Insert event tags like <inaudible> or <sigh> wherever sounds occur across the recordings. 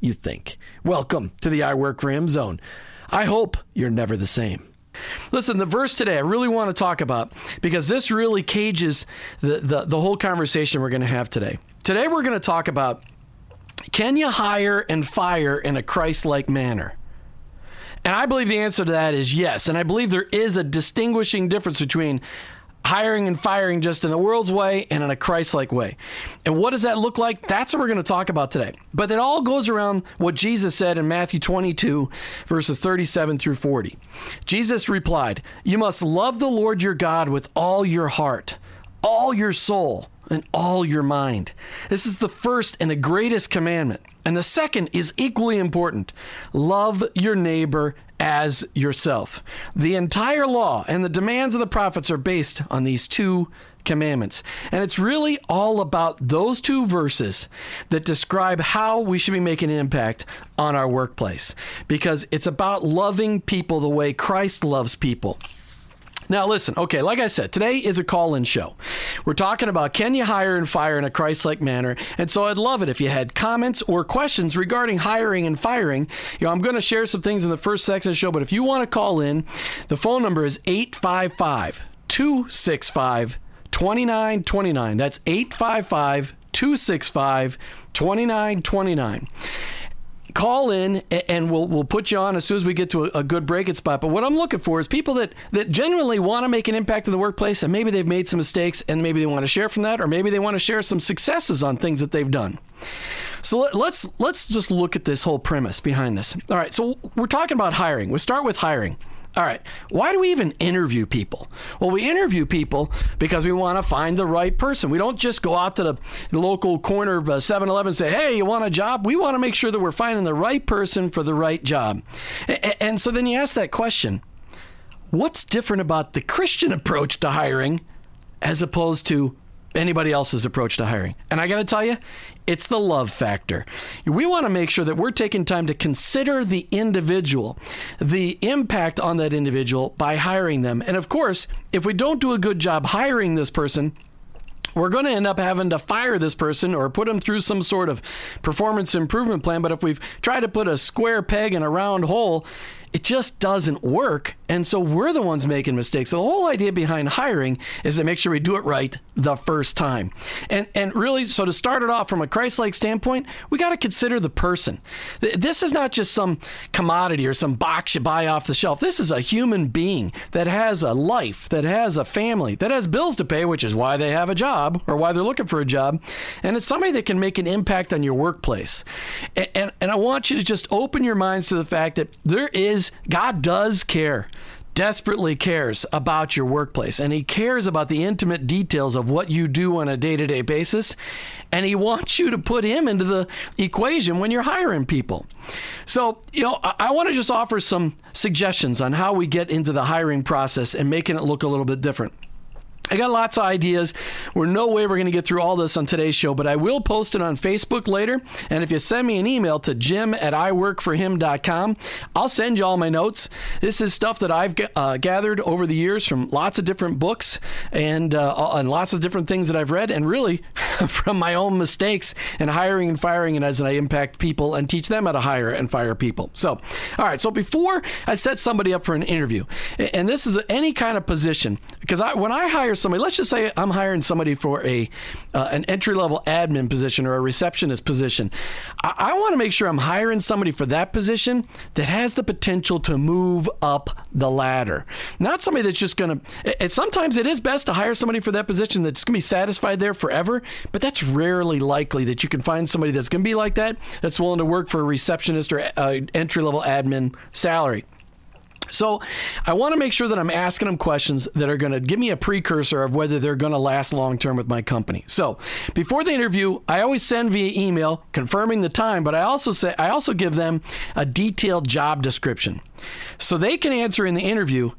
you think. Welcome to the I Work Him zone. I hope you're never the same. Listen, the verse today I really want to talk about because this really cages the, the, the whole conversation we're going to have today. Today we're going to talk about can you hire and fire in a Christ like manner? And I believe the answer to that is yes. And I believe there is a distinguishing difference between hiring and firing just in the world's way and in a Christ like way. And what does that look like? That's what we're going to talk about today. But it all goes around what Jesus said in Matthew 22, verses 37 through 40. Jesus replied, You must love the Lord your God with all your heart, all your soul, and all your mind. This is the first and the greatest commandment. And the second is equally important love your neighbor as yourself. The entire law and the demands of the prophets are based on these two commandments. And it's really all about those two verses that describe how we should be making an impact on our workplace because it's about loving people the way Christ loves people. Now, listen, okay, like I said, today is a call in show. We're talking about can you hire and fire in a Christ like manner? And so I'd love it if you had comments or questions regarding hiring and firing. You know, I'm going to share some things in the first section of the show, but if you want to call in, the phone number is 855 265 2929. That's 855 265 2929 call in and we'll we'll put you on as soon as we get to a, a, good breaking spot. But what I'm looking for is people that that genuinely want to make an impact in the workplace, and maybe they've made some mistakes, and maybe they want to share from that, or maybe they want to share some successes on things that they've done. So let, let's let's just look at this whole premise behind this. All right, so we're talking about hiring. we'll start with hiring. All right. Why do we even interview people? Well, we interview people because we want to find the right person. We don't just go out to the, local corner uh, 7 Eleven and say, hey, you want a job? We want to make sure that we're finding the right person for the right job. And so then you ask that question what's different about the Christian <laughs> approach to hiring as opposed to anybody else's approach to hiring. And I got to tell you, it's the love factor. We want to make sure that we're taking time to consider the individual, the impact on that individual by hiring them. And of course, if we don't do a good job hiring this person, we're going to end up having to fire this person or put them through some sort of performance improvement plan. But if we've tried to put a square peg in a round hole, it just doesn't work And so we're the ones making mistakes. So the whole idea behind hiring is to make sure we do it right the first time. And and really, so to start it off from a Christ-like standpoint, we got to consider the person. This is not just some commodity or some box you buy off the shelf. This is a human being that has a life, that has a family, that has bills to pay, which is why they have a job or why they're looking for a job. And it's somebody that can make an impact on your workplace. And, and, and I want you to just open your minds to the fact that there is, God does care desperately cares about your workplace and he cares about the intimate details of what you do on a day to day basis. And he wants you to put him into the equation when you're hiring people. So, you know, I, I want to just offer some suggestions on how we get into the hiring process and making it look a little bit different. I got lots of ideas. We're no way we're going to get through all this on today's show, but I will post it on Facebook later. And if you send me an email to jim at iworkforhim.com, I'll send you all my notes. This is stuff that I've uh, gathered over the years from lots of different books and, uh, and lots of different things that I've read, and really <laughs> from my own mistakes in hiring and firing, and as I impact people and teach them how to hire and fire people. So, all right. So before I set somebody up for an interview, and this is any kind of position, because I, when I hire somebody, let's just say I'm hiring somebody for a uh, an entry level admin position or a receptionist position. I, I want to make sure I'm hiring somebody for that position that has the potential to move up the ladder, not somebody that's just going to. Sometimes it is best to hire somebody for that position that's going to be satisfied there forever, but that's rarely likely that you can find somebody that's going to be like that that's willing to work for a receptionist or uh, entry level admin salary. So I want to make sure that I'm asking them questions that are going to give me a precursor of whether they're going to last long term with my company. So before the interview, I always send via email confirming the time, but I also say I also give them a detailed job description. So they can answer in the interview,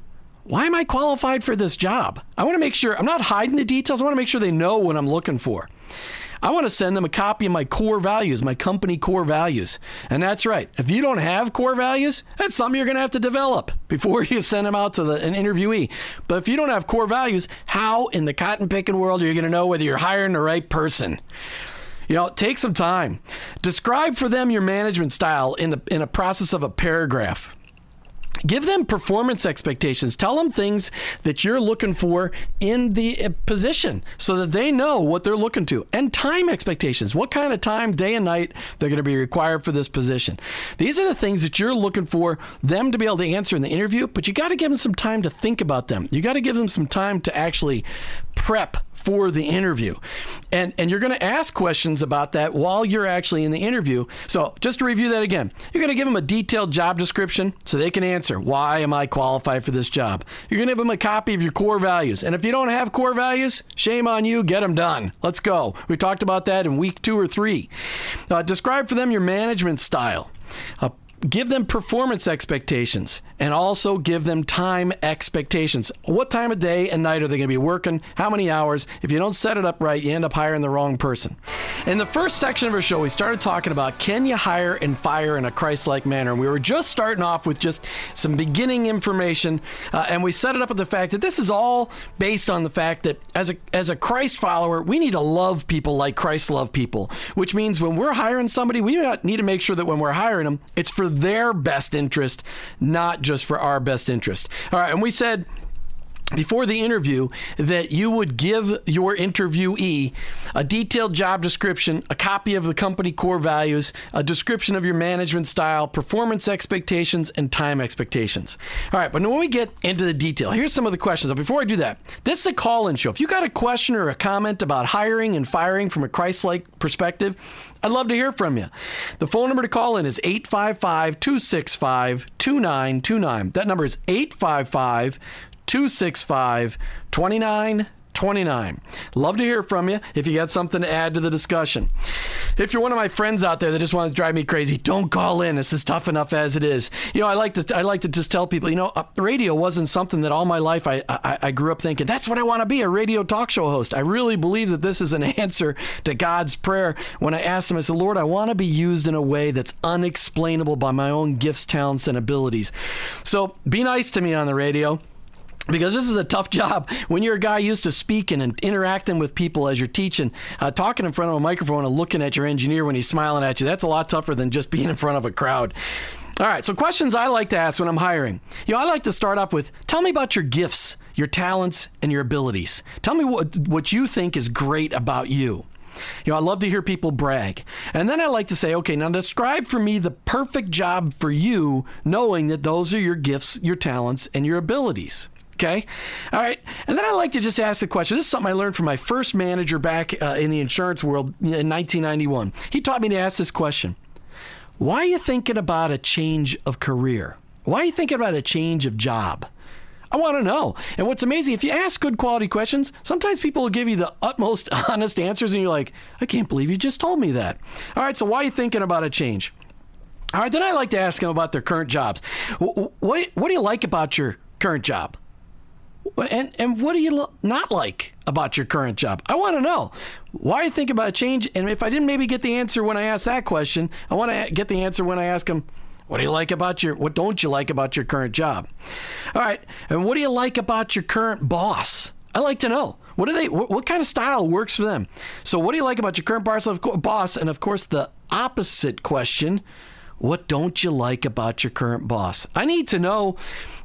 why am I qualified for this job? I want to make sure I'm not hiding the details. I want to make sure they know what I'm looking for. I want to send them a copy of my core values, my company core values. And that's right. If you don't have core values, that's something you're going to have to develop before <laughs> you send them out to the, an interviewee. But if you don't have core values, how in the cotton picking world are you going to know whether you're hiring the right person? You know, take some time. Describe for them your management style in the in a process of a paragraph. Give them performance expectations. Tell them things that you're looking for in the uh, position so that they know what they're looking to. And time expectations. What kind of time, day and night, they're going to be required for this position. These are the things that you're looking for them to be able to answer in the interview, but you got to give them some time to think about them. You got to give them some time to actually prep for the interview. And and you're going to ask questions about that while you're actually in the interview. So, just to review that again. You're going to give them a detailed job description so they can answer, why am I qualified for this job? You're going to give them a copy of your core values. And if you don't have core values, shame on you, get them done. Let's go. We talked about that in week 2 or 3. Uh, describe for them your management style. Uh, give them performance expectations and also give them time expectations. What time of day and night are they going to be working? How many hours? If you don't set it up right, you end up hiring the wrong person. In the first section of our show, we started talking about can you hire and fire in a Christ like manner? We were just starting off with just some beginning information, uh, and we set it up with the fact that this is all based on the fact that as a, as a Christ follower, we need to love people like Christ loved people, which means when we're hiring somebody, we need to make sure that when we're hiring them, it's for their best interest, not just for our best interest. All right, and we said before the interview that you would give your interviewee a detailed job description, a copy of the company core values, a description of your management style, performance expectations, and time expectations. All right, but when we get into the detail, here's some of the questions. But before I do that, this is a call in show. If you got a question or a comment about hiring and firing from a Christ like perspective, I'd love to hear from you. The phone number to call in is 855 265 2929. That number is 855 265 2929. 29. Love to hear from you if you got something to add to the discussion. If you're one of my friends out there that just want to drive me crazy, don't call in. This is tough enough as it is. You know, I like to I like to just tell people, you know, uh, radio wasn't something that all my life I, I, I grew up thinking that's what I want to be, a radio talk show host. I really believe that this is an <laughs> answer to God's prayer. When I asked him, I said, Lord, I want to be used in a way that's unexplainable by my own gifts, talents, and abilities. So be nice to me on the radio. Because this is a tough job. When you're a guy used to speaking and interacting with people as you're teaching uh, talking in front of a microphone and looking at your engineer when he's smiling at you that's a lot tougher than just being in front of a crowd. All right so questions i like to ask when i'm hiring. You know i like to start off with tell me about your gifts your talents and your abilities. Tell me what, what you think is great about you. You know, I love to hear people brag. And then I like to say, okay, now describe for me the perfect job for you, knowing that those are your gifts, your talents, and your abilities. Okay. All right. And then I like to just ask a question. This is something I learned from my first manager back uh, in the insurance world in 1991. He taught me to ask this question Why are you thinking about a change of career? Why are you thinking about a change of job? I want to know. And what's amazing, if you ask good quality questions, sometimes people will give you the utmost <laughs> honest answers, and you're like, I can't believe you just told me that. All right, so why are you thinking about a change? All right, then I like to ask them about their current jobs. What, what, what do you like about your current job? And and what do you not like about your current job? I want to know why you think about change. And if I didn't maybe get the answer when I asked that question, I want to get the answer when I ask them, what do you like about your what don't you like about your current job? All right, and what do you like about your current boss? I like to know. What do they? What, what kind of style works for them? So, what do you like about your current boss? Boss, and of course, the opposite question: What don't you like about your current boss? I need to know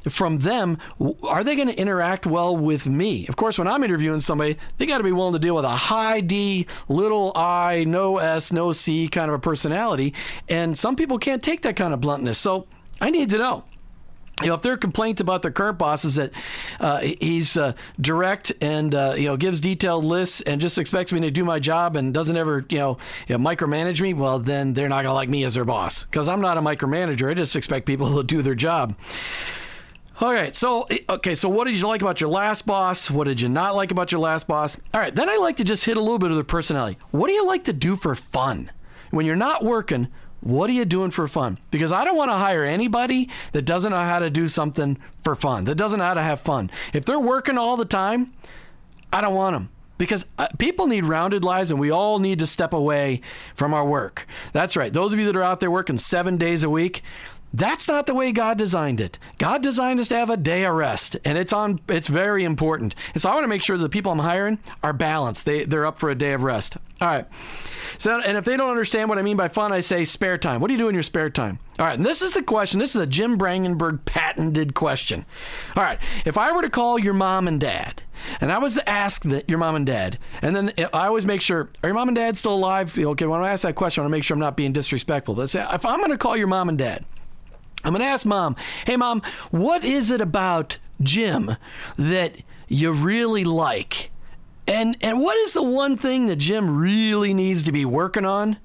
from them, are they going to interact well with me? Of course, when I'm interviewing somebody, they got to be willing to deal with a high D, little I, no S, no C kind of a personality. And some people can't take that kind of bluntness. So I need to know you know, if their complaint about their current boss is that uh, he's uh, direct and uh, you know gives detailed lists and just expects me to do my job and doesn't ever you know, you know micromanage me, well then they're not gonna like me as their boss because I'm not a micromanager. I just expect people to do their job. All right. So, okay. So, what did you like about your last boss? What did you not like about your last boss? All right. Then I like to just hit a little bit of their personality. What do you like to do for fun? When you're not working, what are you doing for fun? Because I don't want to hire anybody that doesn't know how to do something for fun, that doesn't know how to have fun. If they're working all the time, I don't want them because uh, people need rounded lives and we all need to step away from our work. That's right. Those of you that are out there working seven days a week, that's not the way God designed it. God designed us to have a day of rest, and it's on. It's very important. And so I want to make sure that the people I'm hiring are balanced. They they're up for a day of rest. All right. So and if they don't understand what I mean by fun, I say spare time. What do you do in your spare time? All right. And this is the question. This is a Jim Brangenberg patented question. All right. If I were to call your mom and dad, and I was to ask that your mom and dad, and then I always make sure are your mom and dad still alive? Okay. When I ask that question, I want to make sure I'm not being disrespectful. But say, if I'm going to call your mom and dad. I'm going to ask mom, hey, mom, what is it about Jim that you really like? And, and what is the one thing that Jim really needs to be working on?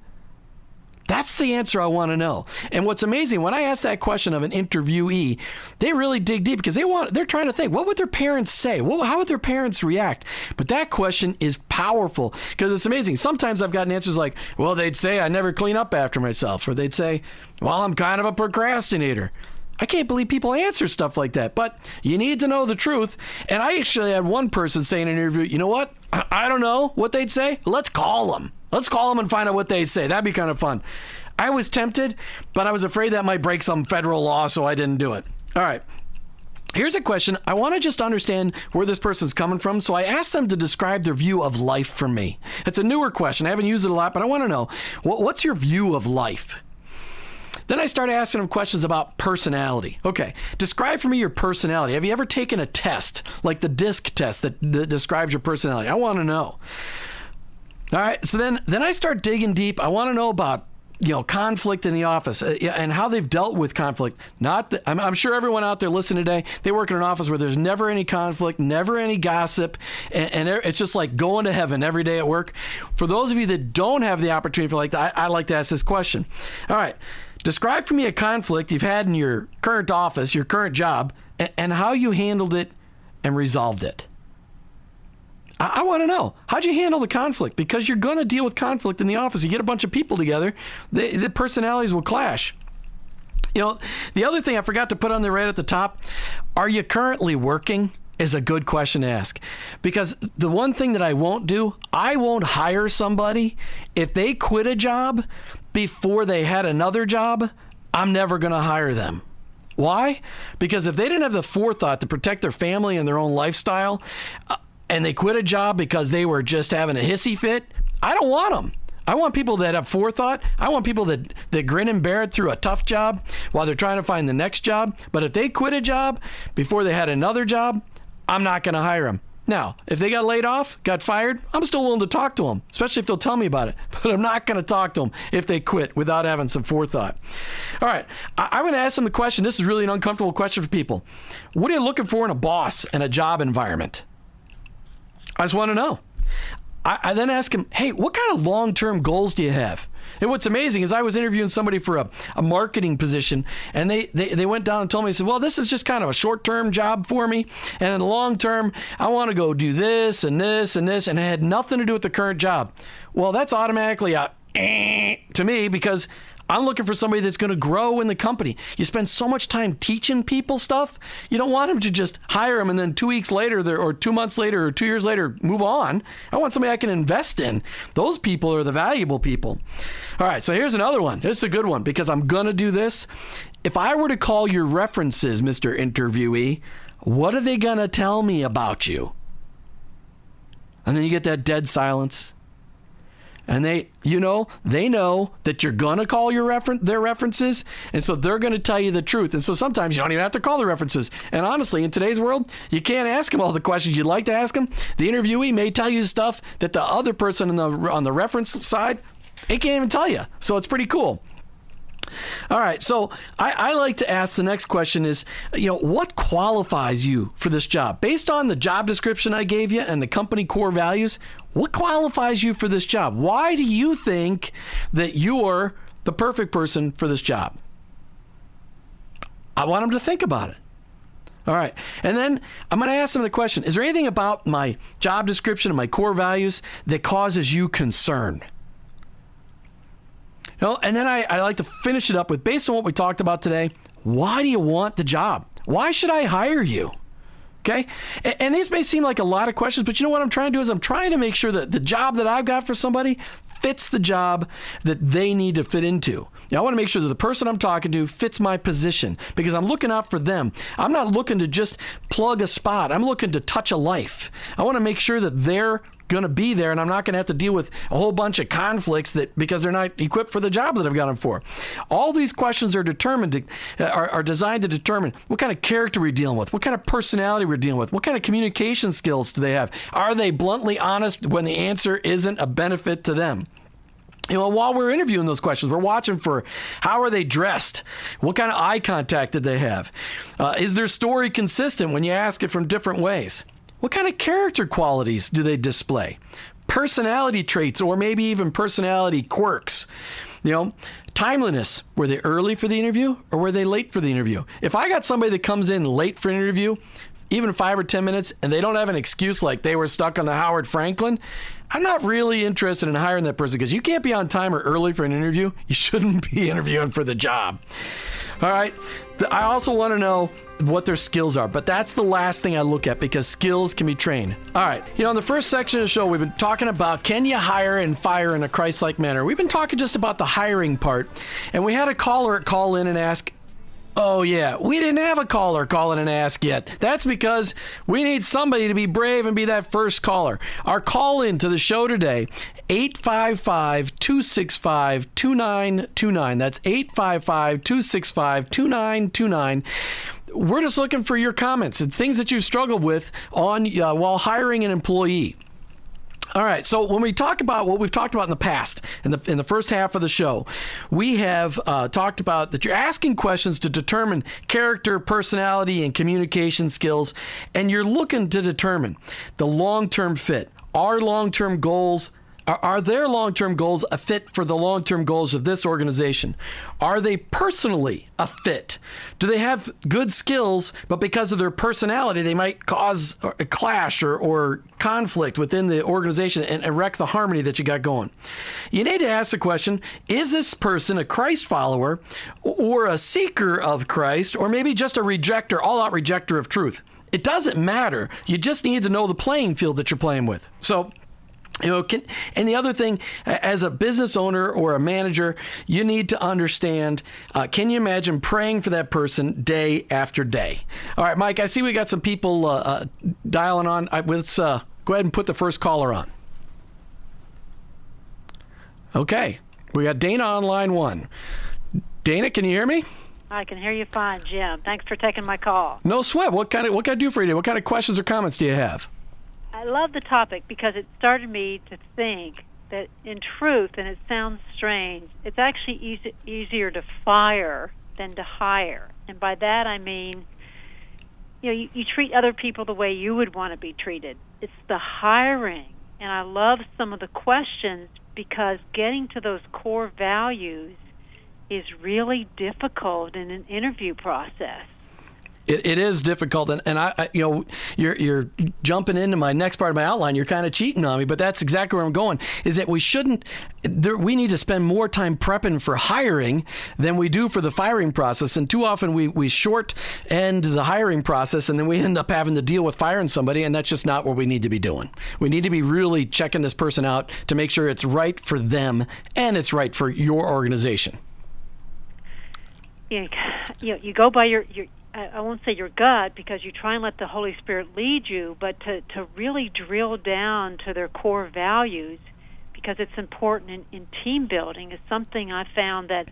That's the answer I want to know. And what's amazing when I ask that question of an interviewee, they really dig deep because they want they're trying to think what would their parents say? What, how would their parents react? But that question is powerful because it's amazing. Sometimes I've gotten answers like, "Well, they'd say I never clean up after myself," or they'd say, "Well, I'm kind of a procrastinator." I can't believe people answer stuff like that. But you need to know the truth. And I actually had one person say in an interview, you know what? <clears throat> I don't know what they'd say. Let's call them. Let's call them and find out what they say. That'd be kind of fun. I was tempted, but I was afraid that might break some federal law, so I didn't do it. All right. Here's a question. I want to just understand where this person's coming from, so I asked them to describe their view of life for me. It's a newer question. I haven't used it a lot, but I want to know what's your view of life? Then I started asking them questions about personality. Okay, describe for me your personality. Have you ever taken a test, like the DISC test that, that describes your personality? I want to know. All right. So then, then I start digging deep. I want to know about you know conflict in the office uh, and how they've dealt with conflict. Not I'm, I'm, sure everyone out there listening today, they work in an office where there's never any conflict, never any gossip, and, and it's just like going to heaven every day at work. For those of you that don't have the opportunity for like that, I, I like to ask this question. All right, describe for me a conflict you've had in your current office, your current job, and, and how you handled it and resolved it. I, I want to know how'd you handle the conflict because you're going to deal with conflict in the office. You get a bunch of people together, the, the personalities will clash. You know, the other thing I forgot to put on there right at the top are you currently working? Is a good question to ask. Because the one thing that I won't do, I won't hire somebody if they quit a job before they had another job, I'm never going to hire them. Why? Because if they didn't have the forethought to protect their family and their own lifestyle, uh, and they quit a job because they were just having a hissy fit, I don't want them. I want people that have forethought. I want people that, that grin and bear it through a tough job while they're trying to find the next job. But if they quit a job before they had another job, I'm not going to hire them. Now, if they got laid off, got fired, I'm still willing to talk to them, especially if they'll tell me about it. <laughs> But I'm not going to talk to them if they quit without having some forethought. All right, I- am going to ask them a question. This is really an uncomfortable question for people. What are you looking for in a boss and a job environment? I just want to know. I, I then ask him, hey, what kind of long term goals do you have? And what's amazing is I was interviewing somebody for a, a marketing position, and they, they, they went down and told me, said, Well, this is just kind of a short term job for me. And in the long term, I want to go do this and this and this. And it had nothing to do with the current job. Well, that's automatically a eh, <laughs> to me because I'm looking for somebody that's going to grow in the company. You spend so much time teaching people stuff, you don't want them to just hire them and then two weeks later or two months later or two years later move on. I want somebody I can invest in. Those people are the valuable people. All right, so here's another one. This is a good one because I'm going to do this. If I were to call your references, Mr. Interviewee, what are they going to tell me about you? And then you get that dead silence and they you know they know that you're gonna call your refer- their references and so they're gonna tell you the truth. And so sometimes you don't even have to call the references. And honestly in today's world you can't ask them all the questions you'd like to ask them the interviewee may tell you stuff that the other person on the on the reference side they can't even tell you so it's pretty cool all right, so I, I, like to ask the next question is, you know, what qualifies you for this job? Based on the job description I gave you and the company core values, what qualifies you for this job? Why do you think that you're the perfect person for this job? I want them to think about it. All right. And then I'm going to ask them the question Is there anything about my job description and my core values that causes you concern? Well, and then I, I like to finish it up with based on what we talked about today, why do you want the job? Why should I hire you? Okay. And, and these may seem like a lot of questions, but you know what I'm trying to do is I'm trying to make sure that the job that I've got for somebody fits the job that they need to fit into. Now, I want to make sure that the person I'm talking to fits my position because I'm looking out for them. I'm not looking to just plug a spot, I'm looking to touch a life. I want to make sure that they're going to be there and I'm not going to have to deal with a whole bunch of conflicts that because they're not equipped for the job that I've got them for. All these questions are determined to, uh, are, are designed to determine what kind of character we're dealing with, what kind of personality we're dealing with, what kind of communication skills do they have? Are they bluntly honest when the answer isn't a benefit to them? you know, while we're interviewing those questions, we're watching for how are they dressed? What kind of eye contact did they have? Uh, is their story consistent when you ask it from different ways? What kind of character qualities do they display? Personality traits or maybe even personality quirks. You know, timeliness. Were they early for the interview or were they late for the interview? If I got somebody that comes in late for an interview, even five or 10 minutes, and they don't have an excuse like they were stuck on the Howard Frankland, I'm not really interested in hiring that person because you can't be on time or early for an interview. You shouldn't be <laughs> interviewing for the job. All right. I also want to know what their skills are, but that's the last thing I look at because skills can be trained. All right. You know, in the first section of the show, we've been talking about can you hire and fire in a Christ like manner? We've been talking just about the hiring part, and we had a caller call in and ask, Oh, yeah. We didn't have a caller calling and ask yet. That's because we need somebody to be brave and be that first caller. Our call in to the show today 855 265 2929. That's 855 265 2929 we're just looking for your comments and things that you struggled with on uh, while hiring an employee. All right. So when we talk about what we've talked about in the past, in the in the first half of the show, we have uh, talked about that you're asking questions to determine character, personality, and communication skills, and you're looking to determine the long-term fit. Our long-term goals are, are their long term goals a fit for the long term goals of this organization? Are they personally a fit? Do they have good skills, but because of their personality, they might cause a clash or, or conflict within the organization and wreck the harmony that you got going? You need to ask the question is this person a Christ follower or a seeker of Christ, or maybe just a rejecter, all out rejecter of truth? It doesn't matter. You just need to know the playing field that you're playing with. So, You know, can, and the other thing, as a business owner or a manager, you need to understand. Uh, can you imagine praying for that person day after day? All right, Mike. I see we got some people uh, uh, dialing on. I, let's uh, go ahead and put the first caller on. Okay, we got Dana on line one. Dana, can you hear me? I can hear you fine, Jim. Thanks for taking my call. No sweat. What kind of what can I do for you today? What kind of questions or comments do you have? I love the topic because it started me to think that in truth, and it sounds strange, it's actually easy, easier to fire than to hire. And by that I mean, you know, you, you treat other people the way you would want to be treated. It's the hiring. And I love some of the questions because getting to those core values is really difficult in an interview process. It, it is difficult, and, and I, I, you know, you're you're jumping into my next part of my outline. You're kind of cheating on me, but that's exactly where I'm going. Is that we shouldn't, there, we need to spend more time prepping for hiring than we do for the firing process, and too often we we short end the hiring process, and then we end up having to deal with firing somebody, and that's just not what we need to be doing. We need to be really checking this person out to make sure it's right for them and it's right for your organization. You, you, you go by your, your I won't say your gut because you try and let the Holy Spirit lead you, but to, to really drill down to their core values because it's important in, in team building is something I found that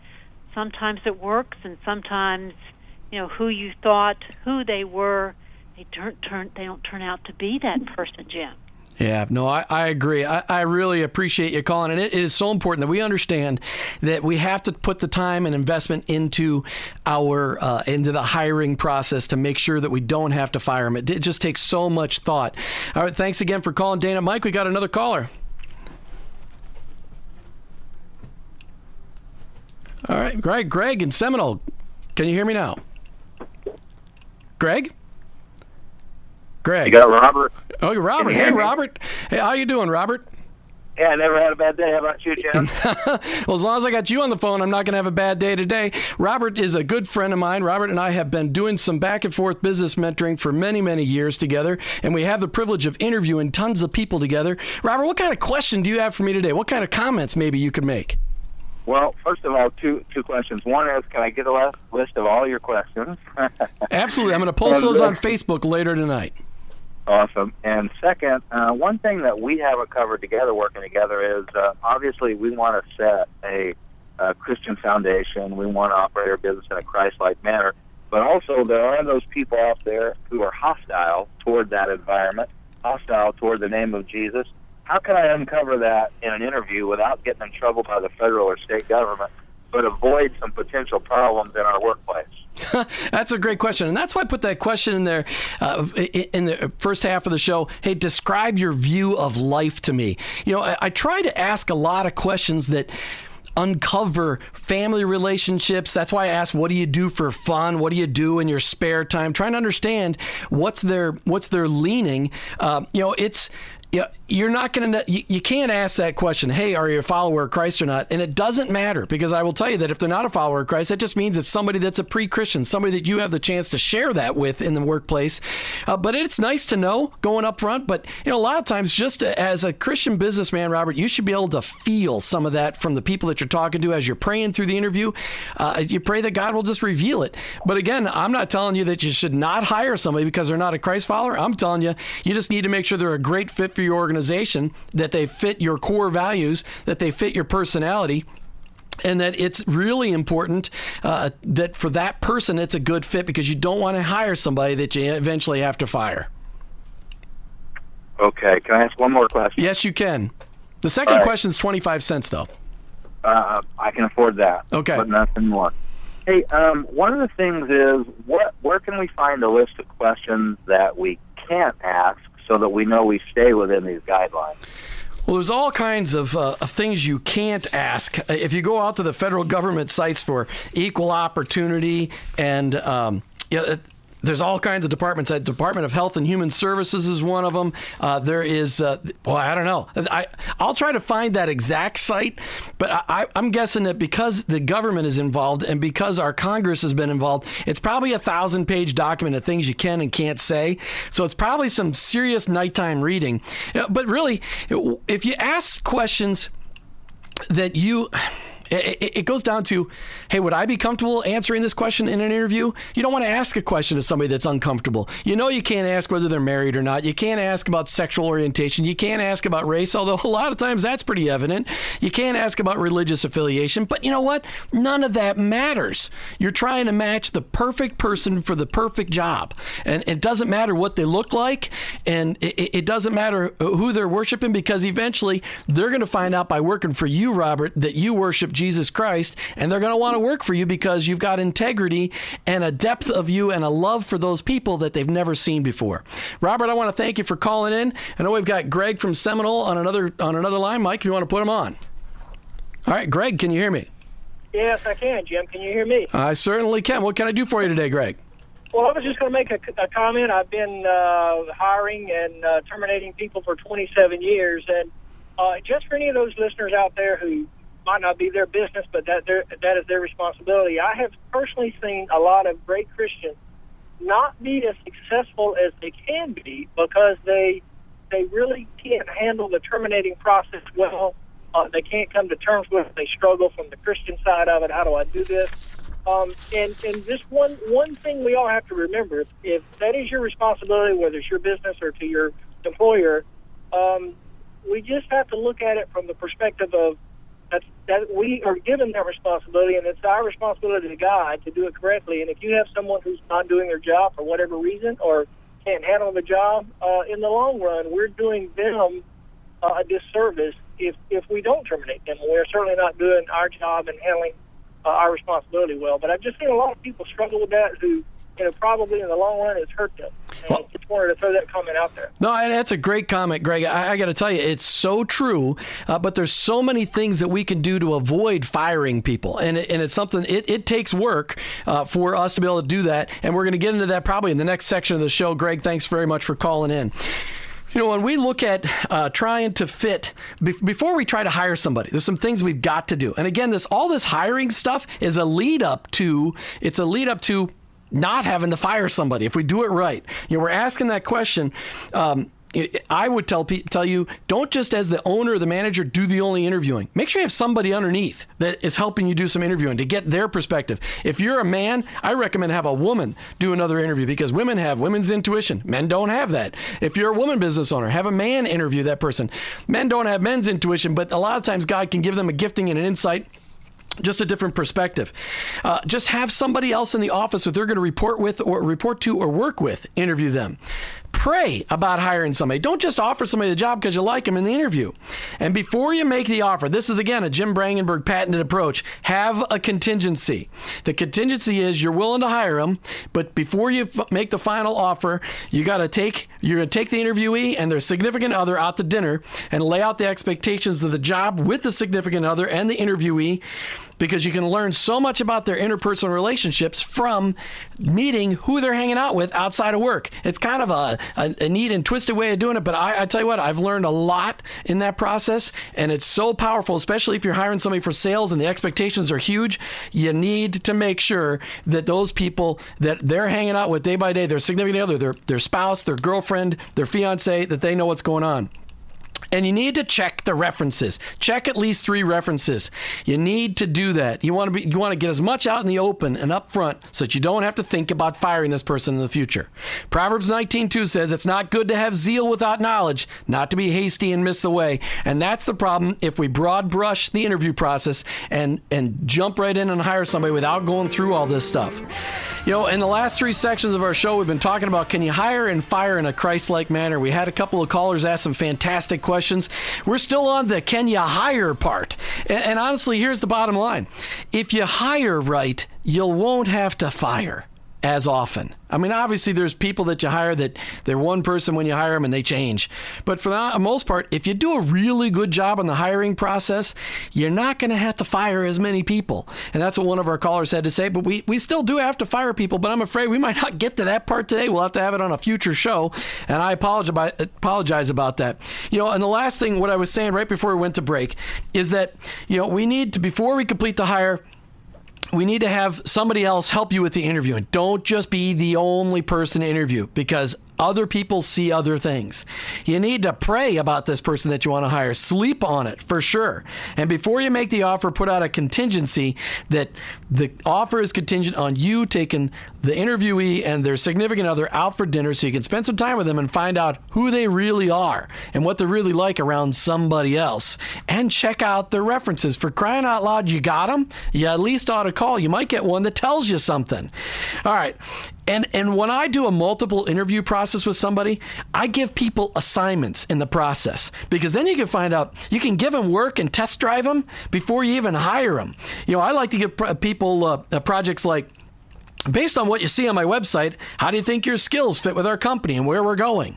sometimes it works and sometimes you know who you thought who they were they don't turn they don't turn out to be that person, Jim. Yeah, no, I, I agree. I, I really appreciate you calling. And it, it is so important that we understand that we have to put the time and investment into our uh, into the hiring process to make sure that we don't have to fire them. It, it just takes so much thought. All right, thanks again for calling, Dana. Mike, we got another caller. All right, Greg, Greg in Seminole. Can you hear me now? Greg? Greg. You got Robert. Oh, Robert. Hey, Robert. Hey, how you doing, Robert? Yeah, I never had a bad day. How about you, Jim? <laughs> well, as long as I got you on the phone, I'm not going to have a bad day today. Robert is a good friend of mine. Robert and I have been doing some back and forth business mentoring for many, many years together, and we have the privilege of interviewing tons of people together. Robert, what kind of question do you have for me today? What kind of comments maybe you could make? Well, first of all, two two questions. One is, can I get a list of all your questions? <laughs> Absolutely. I'm going to post those on uh, Facebook later tonight. Awesome. And second, uh, one thing that we haven't covered together, working together, is uh, obviously we want to set a, a Christian foundation. We want to operate our business in a Christ-like manner. But also, there are those people out there who are hostile toward that environment, hostile toward the name of Jesus. How can I uncover that in an interview without getting in trouble by the federal or state government, but avoid some potential problems in our workplace? <laughs> that's a great question, and that's why I put that question in there uh, in the first half of the show. Hey, describe your view of life to me. You know, I, I try to ask a lot of questions that uncover family relationships. That's why I ask, what do you do for fun? What do you do in your spare time? Trying to understand what's their what's their leaning. Uh, you know, it's yeah, you're not going to, you, you can't ask that question, hey, are you a follower of Christ or not? And it doesn't matter because I will tell you that if they're not a follower of Christ, that just means it's somebody that's a pre Christian, somebody that you have the chance to share that with in the workplace. Uh, but it's nice to know going up front. But, you know, a lot of times, just as a Christian businessman, Robert, you should be able to feel some of that from the people that you're talking to as you're praying through the interview. Uh, you pray that God will just reveal it. But again, I'm not telling you that you should not hire somebody because they're not a Christ follower. I'm telling you, you just need to make sure they're a great fit for your organization, that they fit your core values, that they fit your personality, and that it's really important uh, that for that person it's a good fit because you don't want to hire somebody that you eventually have to fire. Okay, can I ask one more question? Yes, you can. The second right. question is 25 cents, though. Uh, I can afford that. Okay. But nothing more. Hey, um, one of the things is what where can we find a list of questions that we can't ask so that we know we stay within these guidelines? Well, there's all kinds of, uh, of, things you can't ask. Uh, if you go out to the federal government sites for equal opportunity and um, you know, there's all kinds of departments. The Department of Health and Human Services is one of them. Uh, there is, uh, well, I don't know. I, I'll try to find that exact site, but I, I'm guessing that because the government is involved and because our Congress has been involved, it's probably a thousand page document of things you can and can't say. So it's probably some serious nighttime reading. But really, if you ask questions that you it, it, goes down to, hey, would I be comfortable answering this question in an interview? You don't want to ask a question to somebody that's uncomfortable. You know, you can't ask whether they're married or not. You can't ask about sexual orientation. You can't ask about race, although <laughs> a lot of times that's pretty evident. You can't ask about religious affiliation. But you know what? None of that matters. You're trying to match the perfect person for the perfect job. And it doesn't matter what they look like, and it, it doesn't matter who they're worshiping because eventually they're going to find out by working for you, Robert, that you worship Jesus Christ, and they're going to want to work for you because you've got integrity and a depth of you and a love for those people that they've never seen before. Robert, I want to thank you for calling in. I know we've got Greg from Seminole on another on another line. Mike, if you want to put him on. All right, Greg, can you hear me? Yes, I can, Jim. Can you hear me? I certainly can. What can I do for you today, Greg? Well, I was just going to make a, a, comment. I've been uh, hiring and uh, terminating people for 27 years, and uh, just for any of those listeners out there who might not be their business, but that that is their responsibility. I have personally seen a lot of great Christians not be as successful as they can be because they they really can't handle the terminating process well. Uh, they can't come to terms with it. They struggle from the Christian side of it. How do I do this? Um, and and just one one thing we all have to remember: if, if that is your responsibility, whether it's your business or to your employer, um, we just have to look at it from the perspective of that's that we are given that responsibility, and it's our responsibility to God to do it correctly. And if you have someone who's not doing their job for whatever reason or can't handle the job, uh, in the long run, we're doing them uh, a disservice if if we don't terminate them. We're certainly not doing our job and handling uh, our responsibility well. But I've just seen a lot of people struggle with that who you know, probably in the long run, it's hurt them. And well, just wanted to throw that comment out there. No, that's a great comment, Greg. I, I got to tell you, it's so true. Uh, but there's so many things that we can do to avoid firing people, and it, and it's something. It, it takes work uh, for us to be able to do that, and we're going to get into that probably in the next section of the show. Greg, thanks very much for calling in. You know, when we look at uh, trying to fit be- before we try to hire somebody, there's some things we've got to do. And again, this all this hiring stuff is a lead up to. It's a lead up to not having to fire somebody if we do it right. You know, we're asking that question. Um, I would tell tell you don't just as the owner or the manager do the only interviewing. Make sure you have somebody underneath that is helping you do some interviewing to get their perspective. If you're a man, I recommend have a woman do another interview because women have women's intuition. Men don't have that. If you're a woman business owner, have a man interview that person. Men don't have men's intuition, but a lot of times God can give them a gifting and an insight just a different perspective. Uh, just have somebody else in the office that they're going to report with or report to or work with interview them pray about hiring somebody. Don't just offer somebody the job because you like them in the interview. And before you make the offer, this is again a Jim Brangenberg patented approach. Have a contingency. The contingency is you're willing to hire them, but before you f- make the final offer, you got to take you're going to take the interviewee and their significant other out to dinner and lay out the expectations of the job with the significant other and the interviewee because you can learn so much about their interpersonal relationships from meeting who they're hanging out with outside of work. It's kind of a, a, a neat and twisted way of doing it, but I, I, tell you what, I've learned a lot in that process, and it's so powerful, especially if you're hiring somebody for sales and the expectations are huge. You need to make sure that those people that they're hanging out with day by day, their significant other, their, their spouse, their girlfriend, their fiance, that they know what's going on. And you need to check the references. Check at least three references. You need to do that. You want to be you want to get as much out in the open and up front so that you don't have to think about firing this person in the future. Proverbs 19:2 says it's not good to have zeal without knowledge, not to be hasty and miss the way. And that's the problem if we broad brush the interview process and and jump right in and hire somebody without going through all this stuff. You know, in the last three sections of our show, we've been talking about can you hire and fire in a Christ like manner? We had a couple of callers ask some fantastic questions. We're still on the can you hire part. And, and honestly, here's the bottom line if you hire right, you won't have to fire. As often. I mean, obviously, there's people that you hire that they're one person when you hire them and they change. But for the most part, if you do a really good job on the hiring process, you're not going to have to fire as many people. And that's what one of our callers had to say. But we, we still do have to fire people, but I'm afraid we might not get to that part today. We'll have to have it on a future show. And I apologize, uh, apologize about that. You know, and the last thing, what I was saying right before we went to break, is that, you know, we need to, before we complete the hire, we need to have somebody else help you with the interview and don't just be the only person to interview because other people see other things. You need to pray about this person that you want to hire. Sleep on it for sure. And before you make the offer, put out a contingency that the offer is contingent on you taking the interviewee and their significant other out for dinner so you can spend some time with them and find out who they really are and what they're really like around somebody else. And check out their references. For crying out loud, you got them? You at least ought to call. You might get one that tells you something. All right. And and when I do a multiple interview process with somebody, I give people assignments in the process because then you can find out you can give them work and test drive them before you even hire them. You know, I like to give people uh, uh, projects like based on what you see on my website, how do you think your skills fit with our company and where we're going?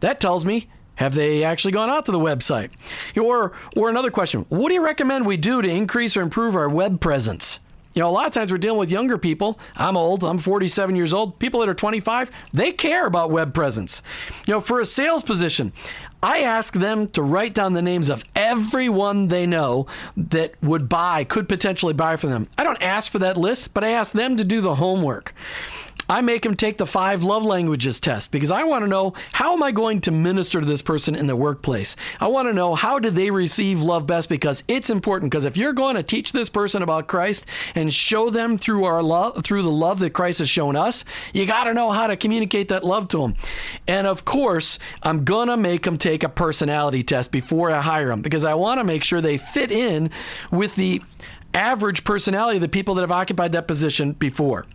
That tells me have they actually gone out to the website? Or or another question, what do you recommend we do to increase or improve our web presence? You know, a lot of times we're dealing with younger people. I'm old, I'm 47 years old. People that are 25, they care about web presence. You know, for a sales position, I ask them to write down the names of everyone they know that would buy, could potentially buy for them. I don't ask for that list, but I ask them to do the homework. I make them take the five love languages test because I want to know how am I going to minister to this person in the workplace? I want to know how do they receive love best because it's important because if you're going to teach this person about Christ and show them through our love through the love that Christ has shown us, you got to know how to communicate that love to them. And of course, I'm going to make them take a personality test before I hire them because I want to make sure they fit in with the average personality of the people that have occupied that position before.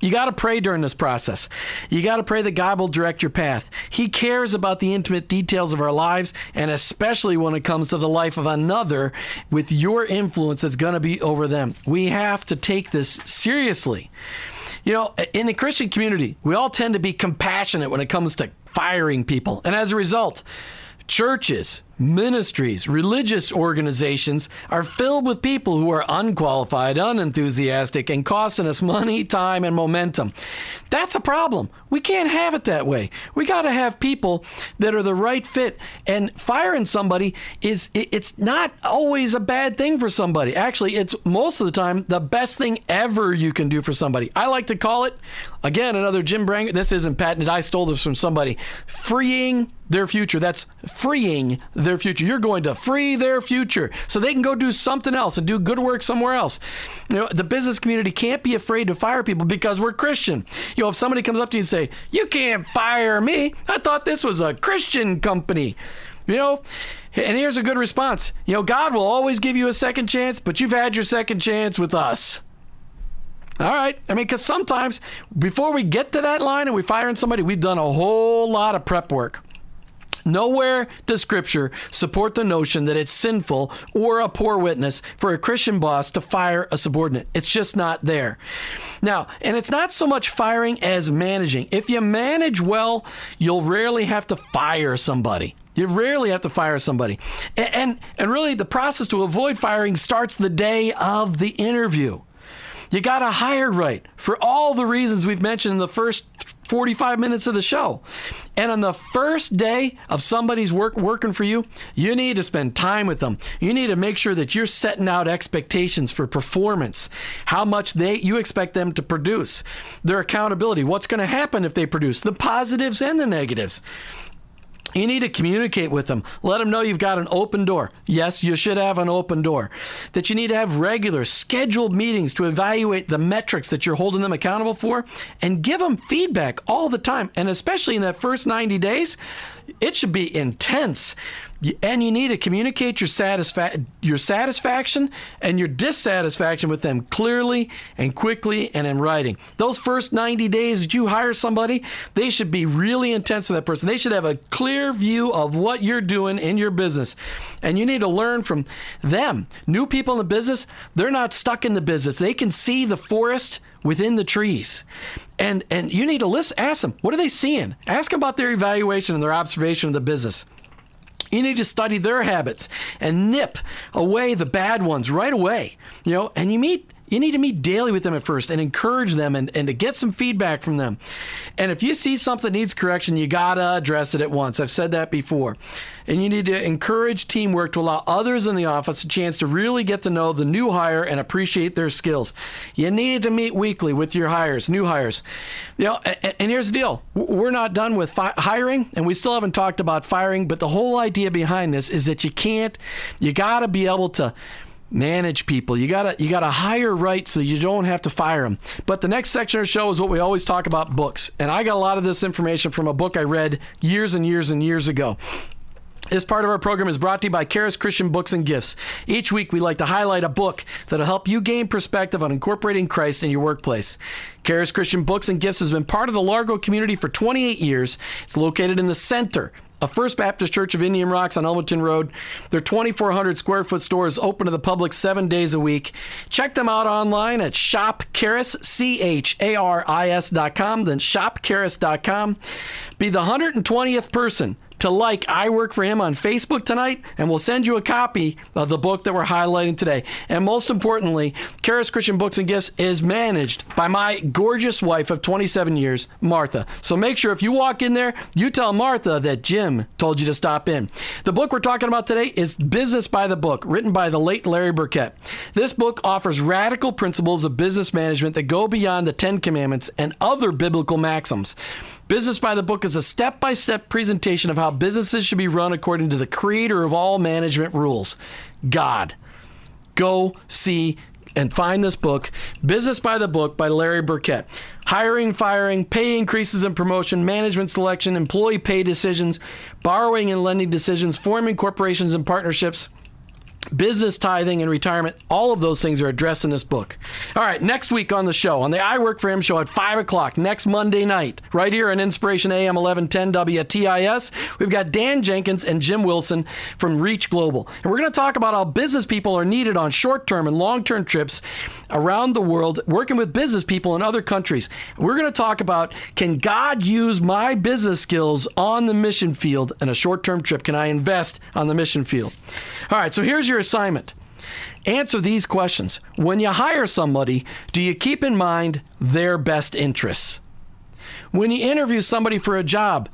You got to pray during this process. You got to pray that God will direct your path. He cares about the intimate details of our lives, and especially when it comes to the life of another with your influence that's going to be over them. We have to take this seriously. You know, in the Christian community, we all tend to be compassionate when it comes to firing people. And as a result, churches, ministries, religious organizations are filled with people who are unqualified, unenthusiastic, and costing us money, time, and momentum. That's a problem. We can't have it that way. We got to have people that are the right fit. And firing somebody is it's not always a bad thing for somebody. Actually, it's most of the time the best thing ever you can do for somebody. I like to call it again another Jim Branger. This isn't patented. I stole this from somebody. Freeing their future. That's freeing their future. You're going to free their future so they can go do something else and do good work somewhere else. You know, the business community can't be afraid to fire people because we're Christian. You know, if somebody comes up to you and say, "You can't fire me. I thought this was a Christian company." You know, and here's a good response. You know, God will always give you a second chance, but you've had your second chance with us. All right. I mean, because sometimes before we get to that line and we fire somebody, we've done a whole lot of prep work. Nowhere does Scripture support the notion that it's sinful or a poor witness for a Christian boss to fire a subordinate. It's just not there. Now, and it's not so much firing as managing. If you manage well, you'll rarely have to fire somebody. You rarely have to fire somebody. And, and, and really, the process to avoid firing starts the day of the interview. You got to hire right for all the reasons we've mentioned in the first 45 minutes of the show. And on the first day of somebody's work working for you, you need to spend time with them. You need to make sure that you're setting out expectations for performance, how much they you expect them to produce, their accountability, what's going to happen if they produce, the positives and the negatives. You need to communicate with them. Let them know you've got an open door. Yes, you should have an open door. That you need to have regular, scheduled meetings to evaluate the metrics that you're holding them accountable for and give them feedback all the time. And especially in that first 90 days, it should be intense and you need to communicate your, satisfa- your satisfaction and your dissatisfaction with them clearly and quickly and in writing. Those first 90 days that you hire somebody, they should be really intense with that person. They should have a clear view of what you're doing in your business. And you need to learn from them. New people in the business, they're not stuck in the business. They can see the forest within the trees. And and you need to listen ask them, what are they seeing? Ask about their evaluation and their observation of the business. You need to study their habits and nip away the bad ones right away. You know, and you meet you need to meet daily with them at first and encourage them and, and to get some feedback from them. And if you see something needs correction, you gotta address it at once. I've said that before. And you need to encourage teamwork to allow others in the office a chance to really get to know the new hire and appreciate their skills. You need to meet weekly with your hires, new hires. You know, and, and here's the deal: we're not done with fi- hiring, and we still haven't talked about firing. But the whole idea behind this is that you can't, you gotta be able to manage people. You gotta you gotta hire right so you don't have to fire them. But the next section of the show is what we always talk about books, and I got a lot of this information from a book I read years and years and years ago. This part of our program is brought to you by Charis Christian Books and Gifts. Each week, we like to highlight a book that'll help you gain perspective on incorporating Christ in your workplace. Charis Christian Books and Gifts has been part of the Largo community for 28 years. It's located in the center a First Baptist Church of Indian Rocks on Ulmerton Road. Their 2,400 square foot store is open to the public seven days a week. Check them out online at com, then shopcharis.com. Be the 120th person to like I Work for Him on Facebook tonight, and we'll send you a copy of the book that we're highlighting today. And most importantly, Charis Christian Books and Gifts is managed by my gorgeous wife of 27 years, Martha. So make sure if you walk in there, you tell Martha that Jim told you to stop in. The book we're talking about today is Business by the Book, written by the late Larry Burkett. This book offers radical principles of business management that go beyond the Ten Commandments and other biblical maxims. Business by the Book is a step by step presentation of how businesses should be run according to the creator of all management rules, God. Go see and find this book, Business by the Book by Larry Burkett. Hiring, firing, pay increases and promotion, management selection, employee pay decisions, borrowing and lending decisions, forming corporations and partnerships business tithing and retirement all of those things are addressed in this book. All right next week on the show on the i work for him show at 5 o'clock next monday night right here on inspiration am 1110 wtis we've got dan jenkins and jim wilson from reach global. And we're going to talk about how business people are needed on short-term and long-term trips around the world working with business people in other countries. We're going to talk about can god use my business skills on the mission field in a short-term trip? Can i invest on the mission field? All right so here's your assignment. Answer these questions. When you hire somebody, do you keep in mind their best interests? When you interview somebody for a job,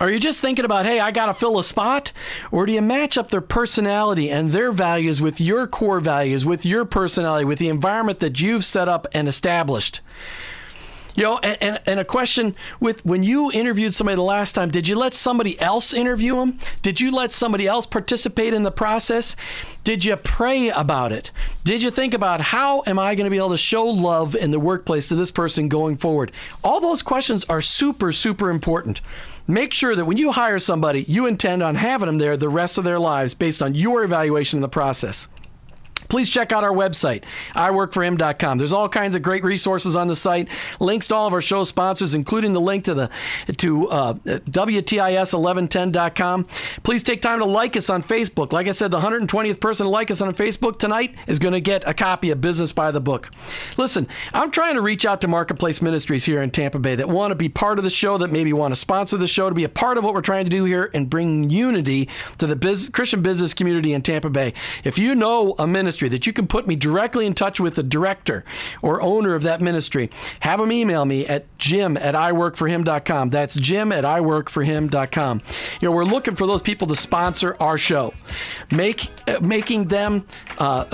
are you just thinking about, hey, I got to fill a spot? Or do you match up their personality and their values with your core values, with your personality, with the environment that you've set up and established? You know, and, and, and, a question with when you interviewed somebody the last time, did you let somebody else interview them? Did you let somebody else participate in the process? Did you pray about it? Did you think about how am I going to be able to show love in the workplace to this person going forward? All those questions are super, super important. Make sure that when you hire somebody, you intend on having them there the rest of their lives based on your evaluation in the process please check out our website, iworkforhim.com. There's all kinds of great resources on the site, links to all of our show sponsors, including the link to the to uh, WTIS1110.com. Please take time to like us on Facebook. Like I said, the 120th person to like us on Facebook tonight is going to get a copy of Business by the Book. Listen, I'm trying to reach out to Marketplace Ministries here in Tampa Bay that want to be part of the show, that maybe want to sponsor the show, to be a part of what we're trying to do here and bring unity to the biz- Christian business community in Tampa Bay. If you know a ministry, ministry, that you can put me directly in touch with the director or owner of that ministry, have them email me at jim at iworkforhim.com. That's jim at iworkforhim.com. You know, we're looking for those people to sponsor our show, make uh, making them uh,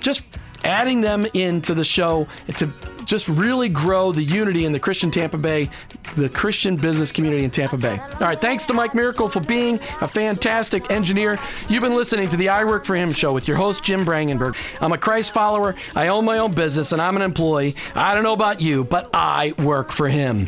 just adding them into the show to just really grow the unity in the Christian Tampa Bay, the Christian business community in Tampa Bay. All right, thanks to Mike Miracle for being a fantastic engineer. You've been listening to the I Work for Him show with your host, Jim Brangenberg. I'm a Christ follower, I own my own business, and I'm an employee. I don't know about you, but I work for Him.